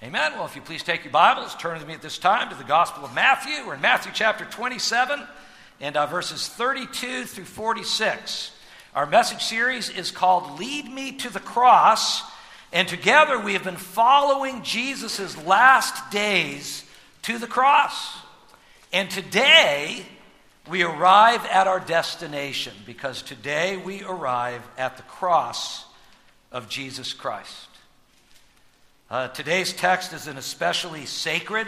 Amen. Well, if you please take your Bibles, turn with me at this time to the Gospel of Matthew. We're in Matthew chapter 27 and uh, verses 32 through 46. Our message series is called Lead Me to the Cross, and together we have been following Jesus' last days to the cross. And today we arrive at our destination because today we arrive at the cross of Jesus Christ. Uh, today's text is an especially sacred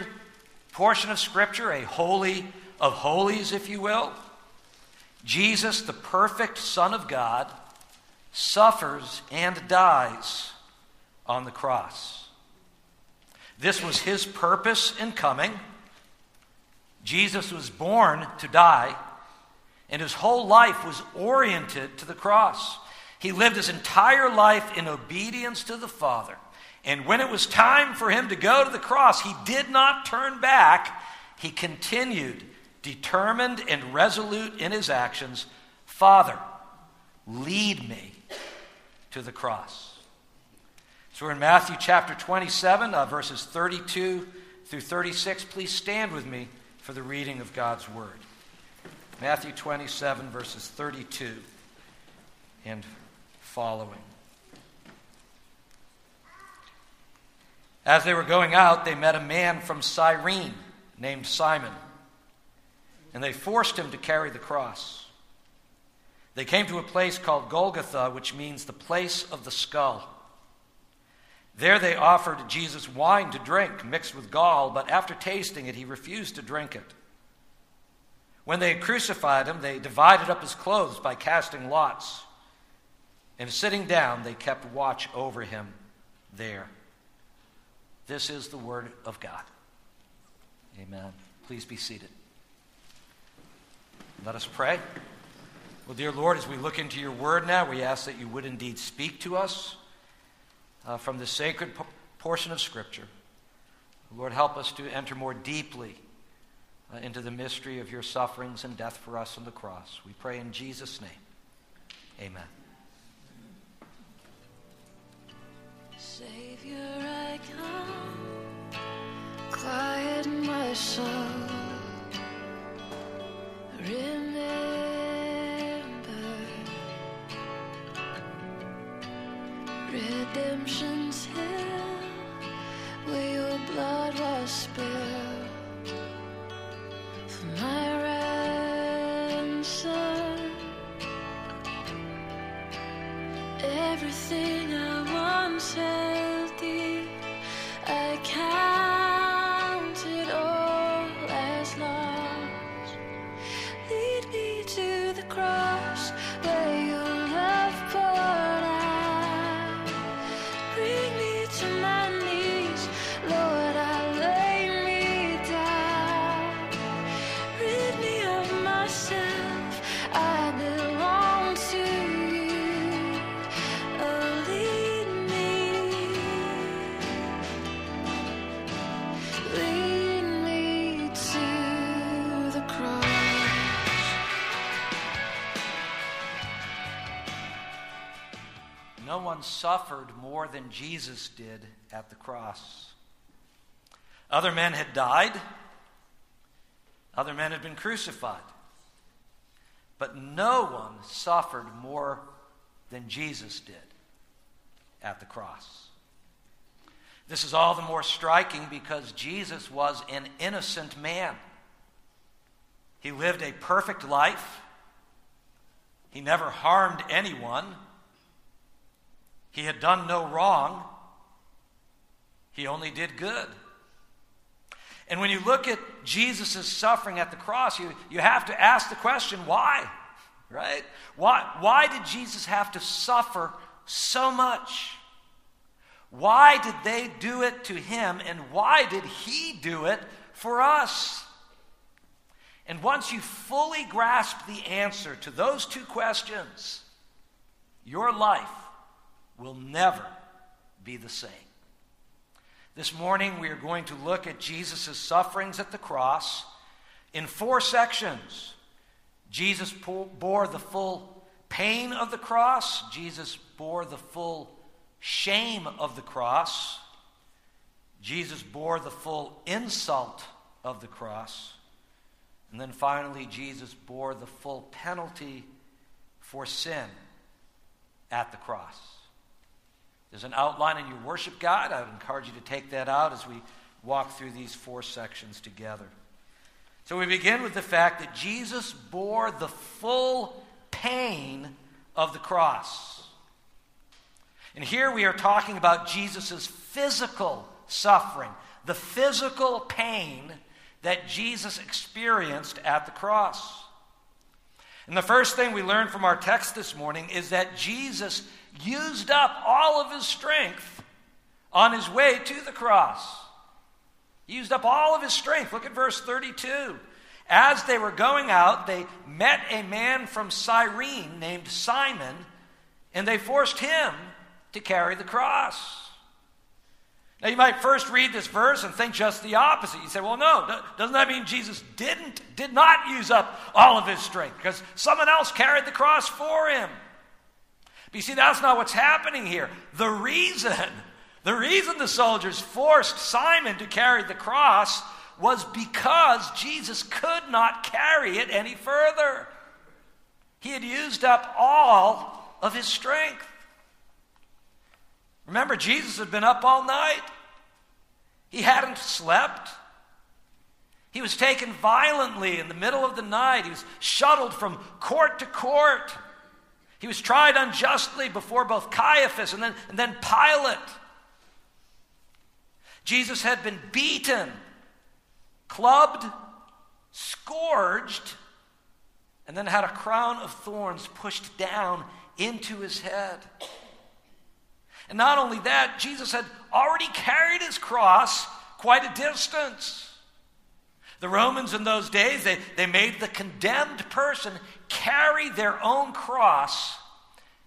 portion of Scripture, a holy of holies, if you will. Jesus, the perfect Son of God, suffers and dies on the cross. This was his purpose in coming. Jesus was born to die, and his whole life was oriented to the cross. He lived his entire life in obedience to the Father. And when it was time for him to go to the cross, he did not turn back. He continued, determined and resolute in his actions Father, lead me to the cross. So we're in Matthew chapter 27, uh, verses 32 through 36. Please stand with me for the reading of God's word. Matthew 27, verses 32 and following. As they were going out, they met a man from Cyrene named Simon, and they forced him to carry the cross. They came to a place called Golgotha, which means the place of the skull. There they offered Jesus wine to drink, mixed with gall, but after tasting it, he refused to drink it. When they had crucified him, they divided up his clothes by casting lots. And sitting down, they kept watch over him there. This is the Word of God. Amen. Please be seated. Let us pray. Well, dear Lord, as we look into your Word now, we ask that you would indeed speak to us uh, from the sacred po- portion of Scripture. Lord, help us to enter more deeply uh, into the mystery of your sufferings and death for us on the cross. We pray in Jesus' name. Amen. Savior, I come, quiet my soul. Remember redemption's hill where your blood was spilled for my ransom. Everything I once 些 suffered more than Jesus did at the cross. Other men had died, other men had been crucified. But no one suffered more than Jesus did at the cross. This is all the more striking because Jesus was an innocent man. He lived a perfect life. He never harmed anyone. He had done no wrong. He only did good. And when you look at Jesus' suffering at the cross, you, you have to ask the question why? Right? Why, why did Jesus have to suffer so much? Why did they do it to him, and why did he do it for us? And once you fully grasp the answer to those two questions, your life will never be the same. This morning, we are going to look at Jesus' sufferings at the cross in four sections. Jesus bore the full pain of the cross, Jesus bore the full shame of the cross. Jesus bore the full insult of the cross. And then finally, Jesus bore the full penalty for sin at the cross. There's an outline in your worship guide. I would encourage you to take that out as we walk through these four sections together. So we begin with the fact that Jesus bore the full pain of the cross. And here we are talking about Jesus' physical suffering, the physical pain that Jesus experienced at the cross. And the first thing we learn from our text this morning is that Jesus used up all of his strength on his way to the cross. He used up all of his strength. Look at verse 32. As they were going out, they met a man from Cyrene named Simon, and they forced him to carry the cross. Now, you might first read this verse and think just the opposite. You say, well, no, doesn't that mean Jesus didn't, did not use up all of his strength? Because someone else carried the cross for him. But you see, that's not what's happening here. The reason, the reason the soldiers forced Simon to carry the cross was because Jesus could not carry it any further. He had used up all of his strength. Remember, Jesus had been up all night. He hadn't slept. He was taken violently in the middle of the night. He was shuttled from court to court. He was tried unjustly before both Caiaphas and then, and then Pilate. Jesus had been beaten, clubbed, scourged, and then had a crown of thorns pushed down into his head. And not only that, Jesus had already carried his cross quite a distance. The Romans in those days, they, they made the condemned person carry their own cross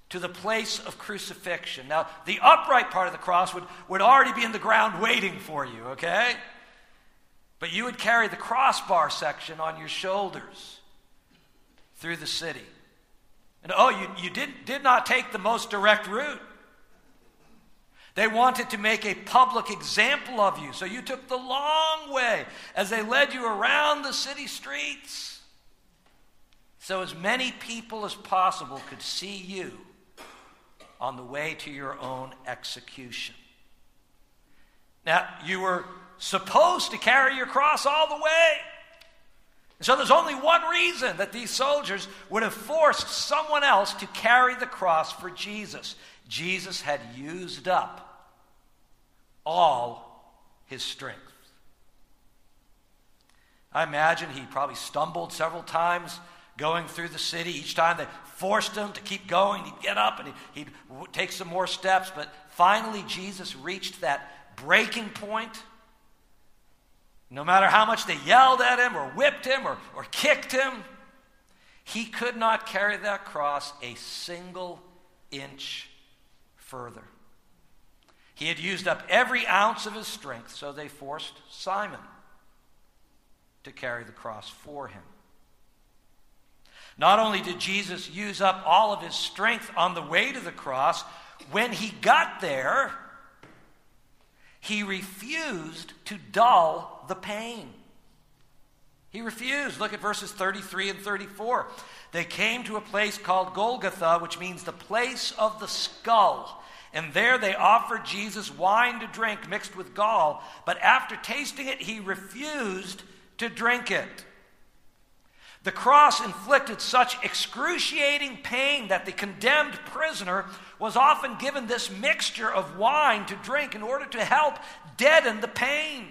to the place of crucifixion. Now, the upright part of the cross would, would already be in the ground waiting for you, okay? But you would carry the crossbar section on your shoulders through the city. And oh, you, you did, did not take the most direct route. They wanted to make a public example of you, so you took the long way as they led you around the city streets. So as many people as possible could see you on the way to your own execution. Now, you were supposed to carry your cross all the way. So there's only one reason that these soldiers would have forced someone else to carry the cross for Jesus. Jesus had used up all his strength. I imagine he probably stumbled several times going through the city. Each time they forced him to keep going, he'd get up and he'd, he'd take some more steps. But finally, Jesus reached that breaking point. No matter how much they yelled at him or whipped him or, or kicked him, he could not carry that cross a single inch further. He had used up every ounce of his strength, so they forced Simon to carry the cross for him. Not only did Jesus use up all of his strength on the way to the cross, when he got there, he refused to dull the pain. He refused. Look at verses 33 and 34. They came to a place called Golgotha, which means the place of the skull. And there they offered Jesus wine to drink mixed with gall, but after tasting it, he refused to drink it. The cross inflicted such excruciating pain that the condemned prisoner was often given this mixture of wine to drink in order to help deaden the pain.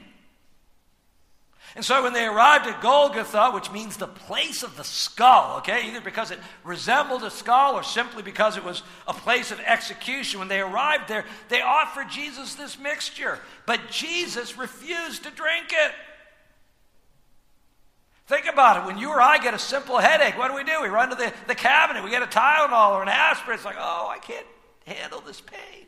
And so when they arrived at Golgotha, which means the place of the skull, okay, either because it resembled a skull or simply because it was a place of execution, when they arrived there, they offered Jesus this mixture. But Jesus refused to drink it. Think about it. When you or I get a simple headache, what do we do? We run to the, the cabinet, we get a Tylenol or an aspirin. It's like, oh, I can't handle this pain.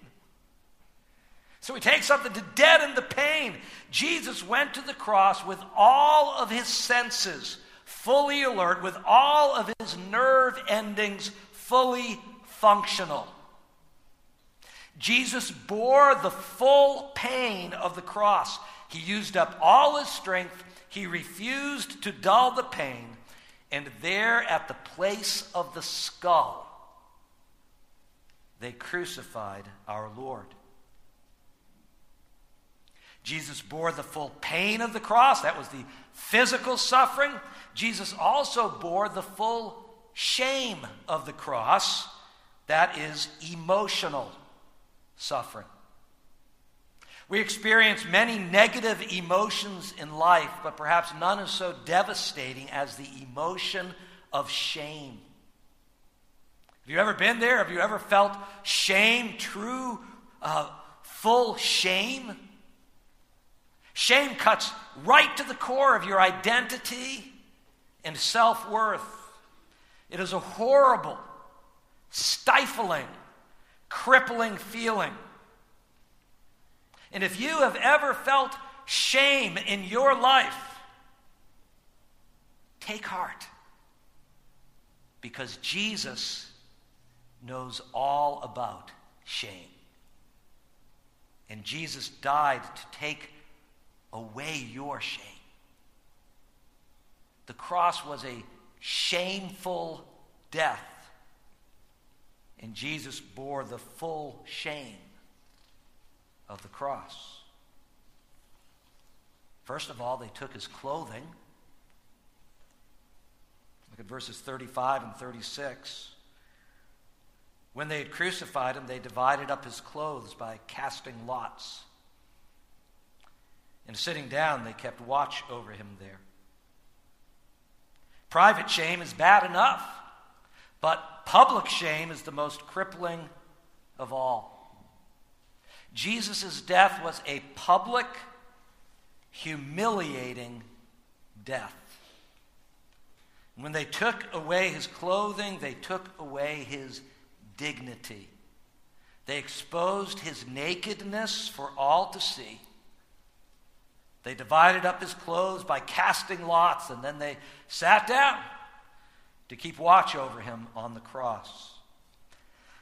So he takes something to deaden the pain. Jesus went to the cross with all of his senses fully alert, with all of his nerve endings fully functional. Jesus bore the full pain of the cross. He used up all his strength. He refused to dull the pain. And there at the place of the skull, they crucified our Lord. Jesus bore the full pain of the cross. That was the physical suffering. Jesus also bore the full shame of the cross. That is emotional suffering. We experience many negative emotions in life, but perhaps none is so devastating as the emotion of shame. Have you ever been there? Have you ever felt shame, true, uh, full shame? Shame cuts right to the core of your identity and self worth. It is a horrible, stifling, crippling feeling. And if you have ever felt shame in your life, take heart. Because Jesus knows all about shame. And Jesus died to take away your shame. The cross was a shameful death, and Jesus bore the full shame of the cross. First of all, they took his clothing. Look at verses 35 and 36. When they had crucified him, they divided up his clothes by casting lots. And sitting down, they kept watch over him there. Private shame is bad enough, but public shame is the most crippling of all. Jesus' death was a public, humiliating death. When they took away his clothing, they took away his dignity. They exposed his nakedness for all to see. They divided up his clothes by casting lots, and then they sat down to keep watch over him on the cross.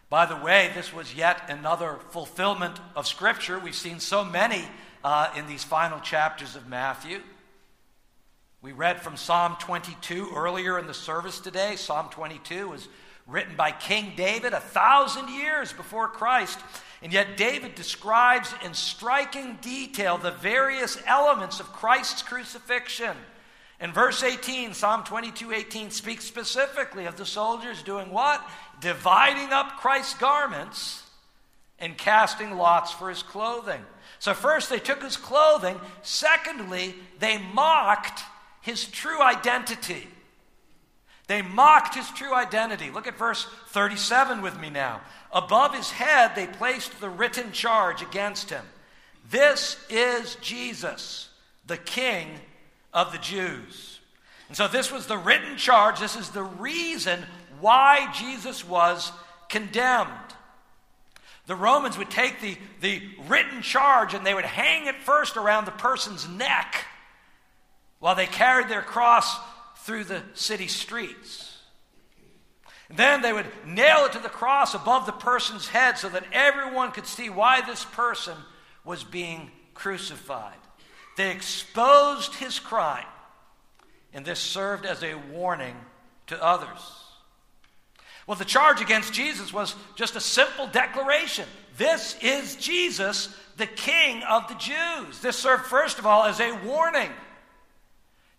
By the way, this was yet another fulfillment of Scripture. We've seen so many uh, in these final chapters of Matthew. We read from Psalm 22 earlier in the service today. Psalm 22 was written by King David a thousand years before Christ. And yet, David describes in striking detail the various elements of Christ's crucifixion. In verse 18, Psalm 22 18 speaks specifically of the soldiers doing what? Dividing up Christ's garments and casting lots for his clothing. So, first, they took his clothing. Secondly, they mocked his true identity. They mocked his true identity. Look at verse 37 with me now. Above his head, they placed the written charge against him This is Jesus, the King of the Jews. And so, this was the written charge. This is the reason why Jesus was condemned. The Romans would take the, the written charge and they would hang it first around the person's neck while they carried their cross through the city streets. Then they would nail it to the cross above the person's head so that everyone could see why this person was being crucified. They exposed his crime, and this served as a warning to others. Well, the charge against Jesus was just a simple declaration this is Jesus, the King of the Jews. This served, first of all, as a warning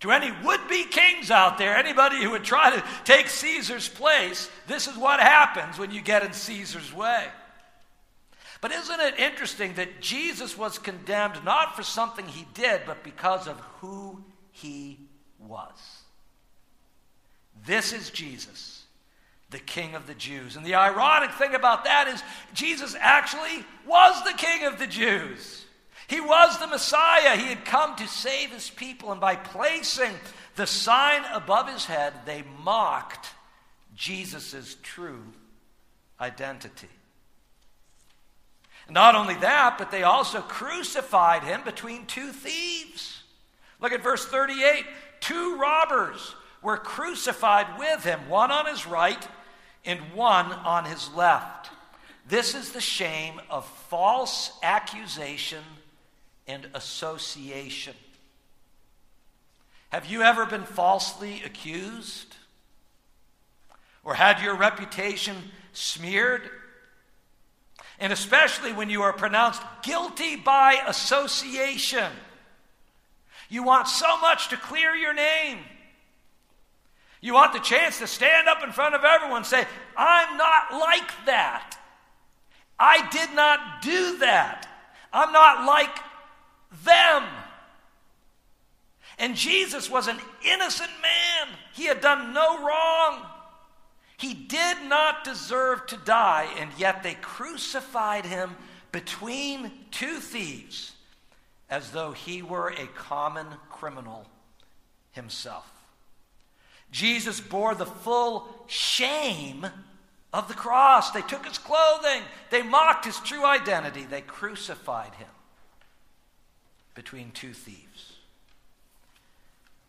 to any would be kings out there, anybody who would try to take Caesar's place, this is what happens when you get in Caesar's way. But isn't it interesting that Jesus was condemned not for something he did, but because of who he was? This is Jesus, the King of the Jews. And the ironic thing about that is, Jesus actually was the King of the Jews. He was the Messiah. He had come to save his people. And by placing the sign above his head, they mocked Jesus' true identity. Not only that, but they also crucified him between two thieves. Look at verse 38. Two robbers were crucified with him, one on his right and one on his left. This is the shame of false accusation and association. Have you ever been falsely accused? Or had your reputation smeared? And especially when you are pronounced guilty by association. You want so much to clear your name. You want the chance to stand up in front of everyone and say, I'm not like that. I did not do that. I'm not like them. And Jesus was an innocent man. He had done no wrong. He did not deserve to die, and yet they crucified him between two thieves as though he were a common criminal himself. Jesus bore the full shame of the cross. They took his clothing, they mocked his true identity, they crucified him between two thieves.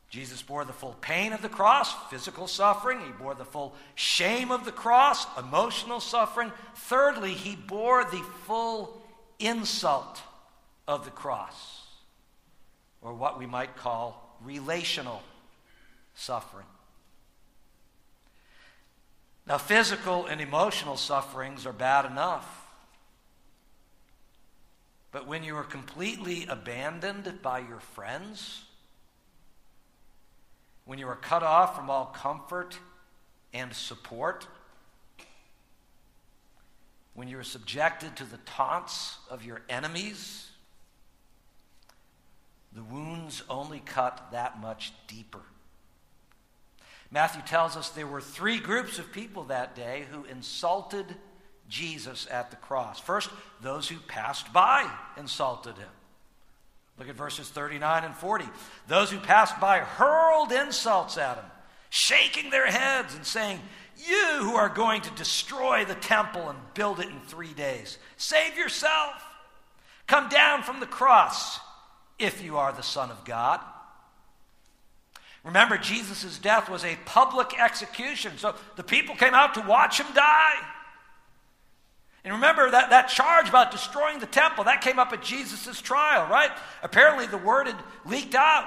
Jesus bore the full pain of the cross, physical suffering. He bore the full shame of the cross, emotional suffering. Thirdly, he bore the full insult of the cross, or what we might call relational suffering. Now, physical and emotional sufferings are bad enough. But when you are completely abandoned by your friends, when you are cut off from all comfort and support, when you are subjected to the taunts of your enemies, the wounds only cut that much deeper. Matthew tells us there were three groups of people that day who insulted Jesus at the cross. First, those who passed by insulted him. Look at verses 39 and 40. Those who passed by hurled insults at him, shaking their heads and saying, You who are going to destroy the temple and build it in three days, save yourself. Come down from the cross if you are the Son of God. Remember, Jesus' death was a public execution, so the people came out to watch him die. And remember that, that charge about destroying the temple, that came up at Jesus' trial, right? Apparently the word had leaked out.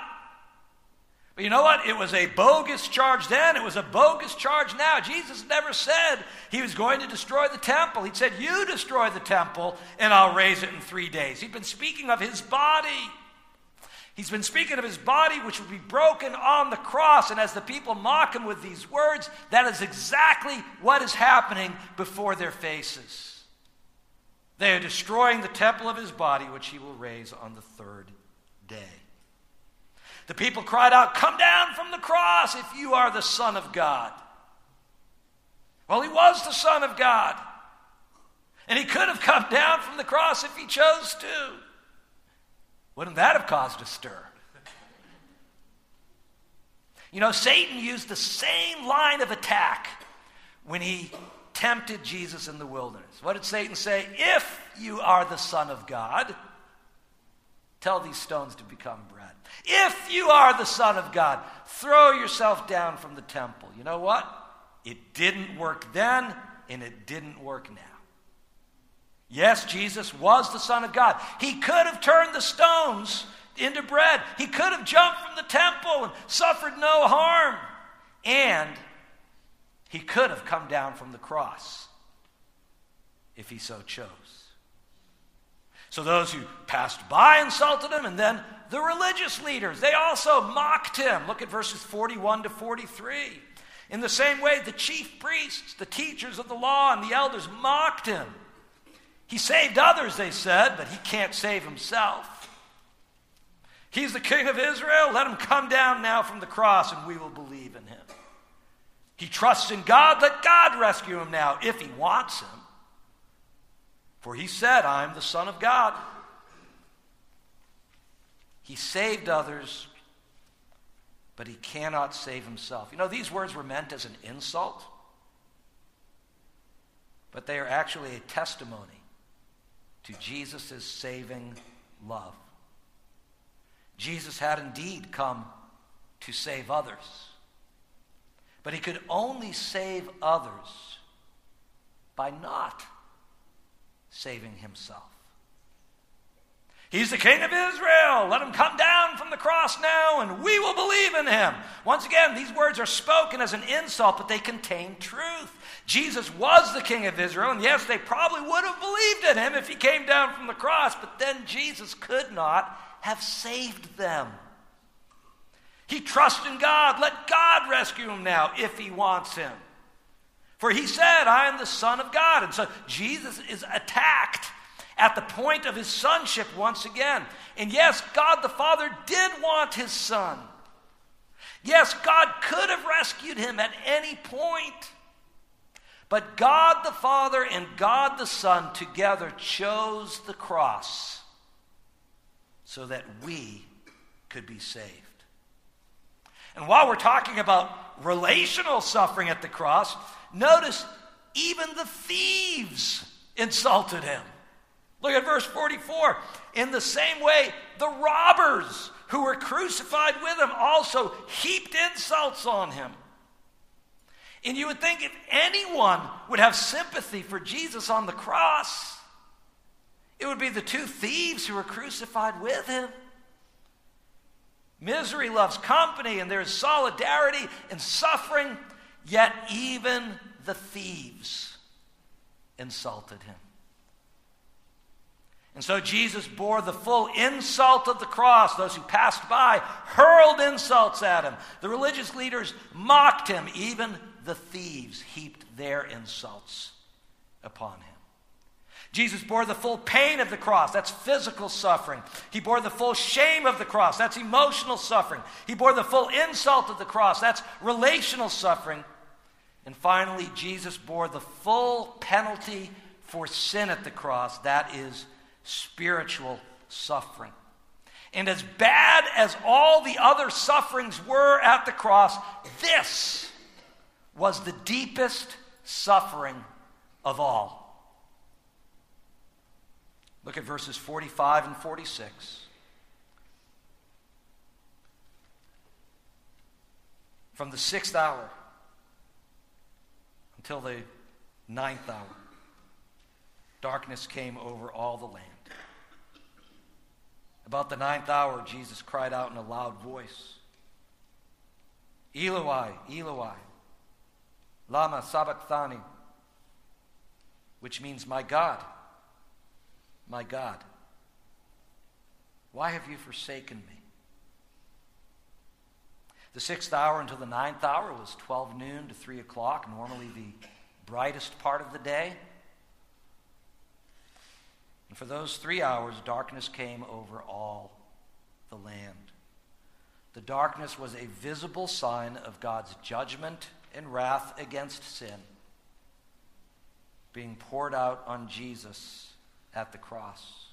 But you know what? It was a bogus charge then. It was a bogus charge now. Jesus never said he was going to destroy the temple. He said, You destroy the temple and I'll raise it in three days. He'd been speaking of his body. He's been speaking of his body, which would be broken on the cross. And as the people mock him with these words, that is exactly what is happening before their faces. They are destroying the temple of his body, which he will raise on the third day. The people cried out, Come down from the cross if you are the Son of God. Well, he was the Son of God. And he could have come down from the cross if he chose to. Wouldn't that have caused a stir? You know, Satan used the same line of attack when he tempted Jesus in the wilderness. What did Satan say? If you are the Son of God, tell these stones to become bread. If you are the Son of God, throw yourself down from the temple. You know what? It didn't work then, and it didn't work now. Yes, Jesus was the Son of God. He could have turned the stones into bread. He could have jumped from the temple and suffered no harm. And he could have come down from the cross if he so chose. So those who passed by insulted him, and then the religious leaders, they also mocked him. Look at verses 41 to 43. In the same way, the chief priests, the teachers of the law, and the elders mocked him. He saved others, they said, but he can't save himself. He's the king of Israel. Let him come down now from the cross and we will believe in him. He trusts in God. Let God rescue him now if he wants him. For he said, I'm the Son of God. He saved others, but he cannot save himself. You know, these words were meant as an insult, but they are actually a testimony to Jesus' saving love. Jesus had indeed come to save others, but he could only save others by not saving himself. He's the king of Israel. Let him come down from the cross now, and we will believe in him. Once again, these words are spoken as an insult, but they contain truth. Jesus was the king of Israel, and yes, they probably would have believed in him if he came down from the cross, but then Jesus could not have saved them. He trusts in God. Let God rescue him now if he wants him. For he said, I am the Son of God. And so Jesus is attacked at the point of his sonship once again. And yes, God the Father did want his son. Yes, God could have rescued him at any point. But God the Father and God the Son together chose the cross so that we could be saved. And while we're talking about relational suffering at the cross, notice even the thieves insulted him. Look at verse 44. In the same way, the robbers who were crucified with him also heaped insults on him. And you would think if anyone would have sympathy for Jesus on the cross, it would be the two thieves who were crucified with him. Misery loves company, and there's solidarity in suffering, yet even the thieves insulted him. And so Jesus bore the full insult of the cross. Those who passed by hurled insults at him. The religious leaders mocked him. Even the thieves heaped their insults upon him. Jesus bore the full pain of the cross. That's physical suffering. He bore the full shame of the cross. That's emotional suffering. He bore the full insult of the cross. That's relational suffering. And finally, Jesus bore the full penalty for sin at the cross. That is spiritual suffering. And as bad as all the other sufferings were at the cross, this was the deepest suffering of all. Look at verses 45 and 46. From the sixth hour until the ninth hour, darkness came over all the land. About the ninth hour, Jesus cried out in a loud voice Eloi, Eloi, Lama Sabachthani, which means, My God, my God, why have you forsaken me? The sixth hour until the ninth hour was 12 noon to 3 o'clock, normally the brightest part of the day. And for those three hours, darkness came over all the land. The darkness was a visible sign of God's judgment and wrath against sin being poured out on Jesus at the cross.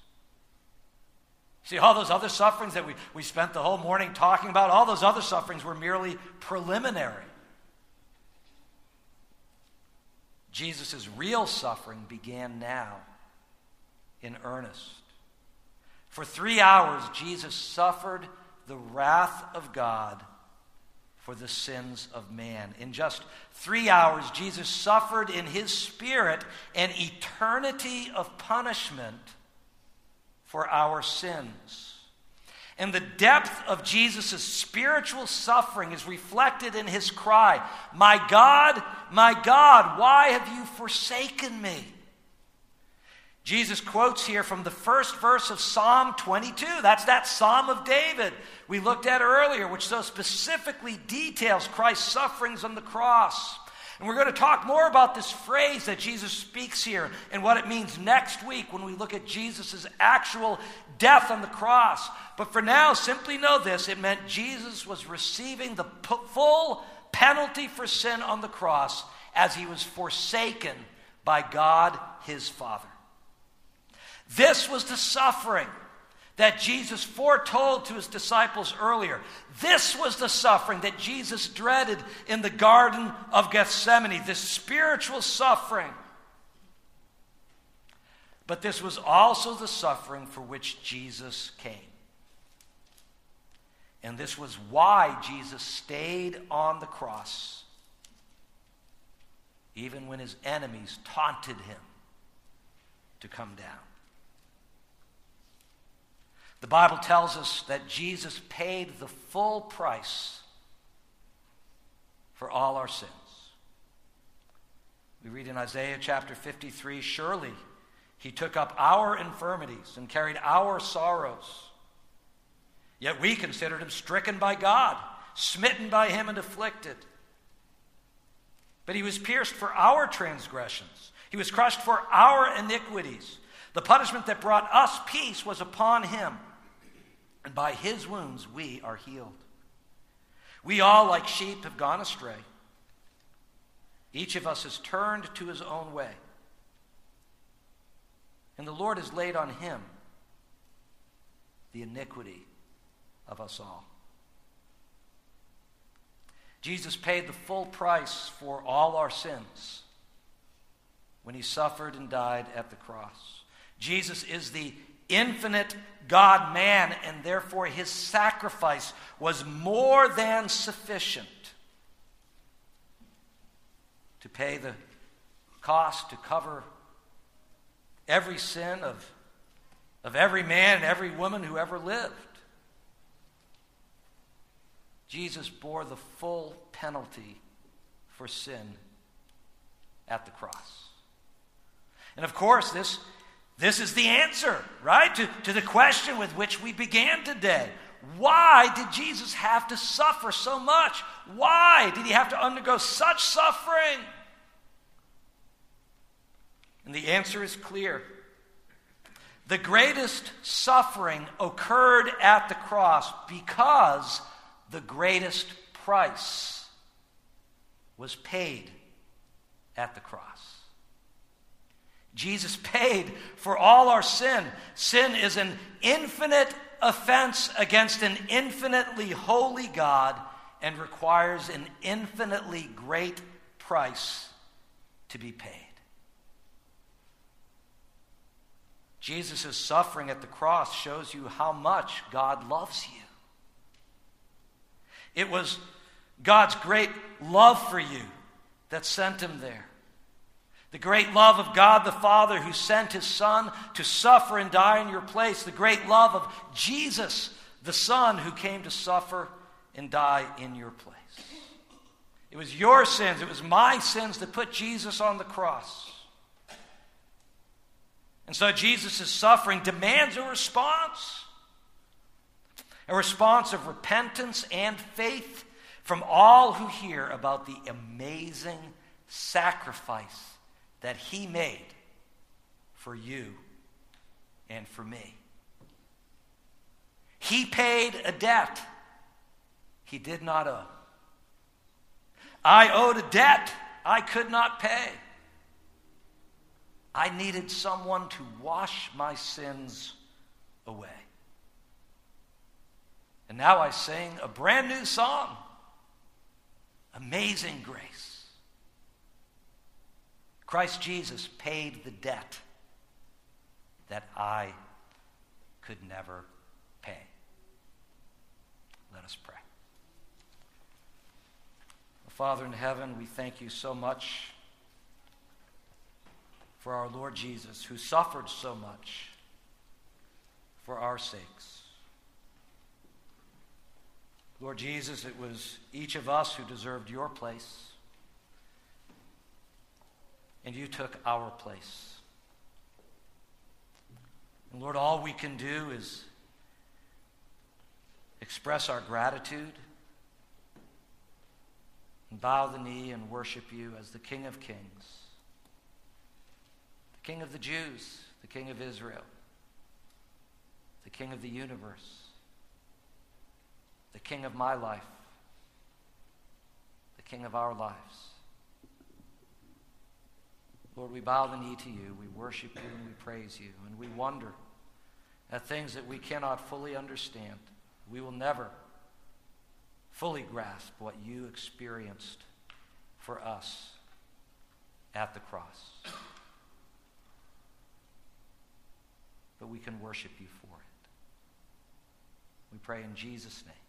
See, all those other sufferings that we, we spent the whole morning talking about, all those other sufferings were merely preliminary. Jesus' real suffering began now in earnest. For three hours, Jesus suffered the wrath of God for the sins of man. In just three hours, Jesus suffered in his spirit an eternity of punishment for our sins. And the depth of Jesus' spiritual suffering is reflected in his cry My God, my God, why have you forsaken me? Jesus quotes here from the first verse of Psalm 22. That's that Psalm of David we looked at earlier, which so specifically details Christ's sufferings on the cross. And we're going to talk more about this phrase that Jesus speaks here and what it means next week when we look at Jesus' actual death on the cross. But for now, simply know this it meant Jesus was receiving the full penalty for sin on the cross as he was forsaken by God his Father. This was the suffering that Jesus foretold to his disciples earlier. This was the suffering that Jesus dreaded in the Garden of Gethsemane, this spiritual suffering. But this was also the suffering for which Jesus came. And this was why Jesus stayed on the cross, even when his enemies taunted him to come down. The Bible tells us that Jesus paid the full price for all our sins. We read in Isaiah chapter 53 Surely he took up our infirmities and carried our sorrows. Yet we considered him stricken by God, smitten by him, and afflicted. But he was pierced for our transgressions, he was crushed for our iniquities. The punishment that brought us peace was upon him, and by his wounds we are healed. We all, like sheep, have gone astray. Each of us has turned to his own way. And the Lord has laid on him the iniquity of us all. Jesus paid the full price for all our sins when he suffered and died at the cross. Jesus is the infinite God man, and therefore his sacrifice was more than sufficient to pay the cost to cover every sin of, of every man and every woman who ever lived. Jesus bore the full penalty for sin at the cross. And of course, this, this is the answer, right, to, to the question with which we began today. Why did Jesus have to suffer so much? Why did he have to undergo such suffering? And the answer is clear. The greatest suffering occurred at the cross because the greatest price was paid at the cross. Jesus paid for all our sin. Sin is an infinite offense against an infinitely holy God and requires an infinitely great price to be paid. Jesus' suffering at the cross shows you how much God loves you. It was God's great love for you that sent him there. The great love of God the Father who sent his Son to suffer and die in your place. The great love of Jesus, the Son who came to suffer and die in your place. It was your sins, it was my sins that put Jesus on the cross. And so Jesus' suffering demands a response a response of repentance and faith from all who hear about the amazing sacrifice that he made for you and for me. He paid a debt he did not owe. I owed a debt I could not pay. I needed someone to wash my sins away. And now I sing a brand new song Amazing Grace. Christ Jesus paid the debt that I could never pay. Let us pray. Father in heaven, we thank you so much for our Lord Jesus, who suffered so much for our sakes. Lord Jesus, it was each of us who deserved your place, and you took our place. And Lord, all we can do is express our gratitude and bow the knee and worship you as the King of Kings, the King of the Jews, the King of Israel, the King of the universe the King of my life, the King of our lives. Lord, we bow the knee to you, we worship you, and we praise you, and we wonder at things that we cannot fully understand. We will never fully grasp what you experienced for us at the cross. But we can worship you for it. We pray in Jesus' name.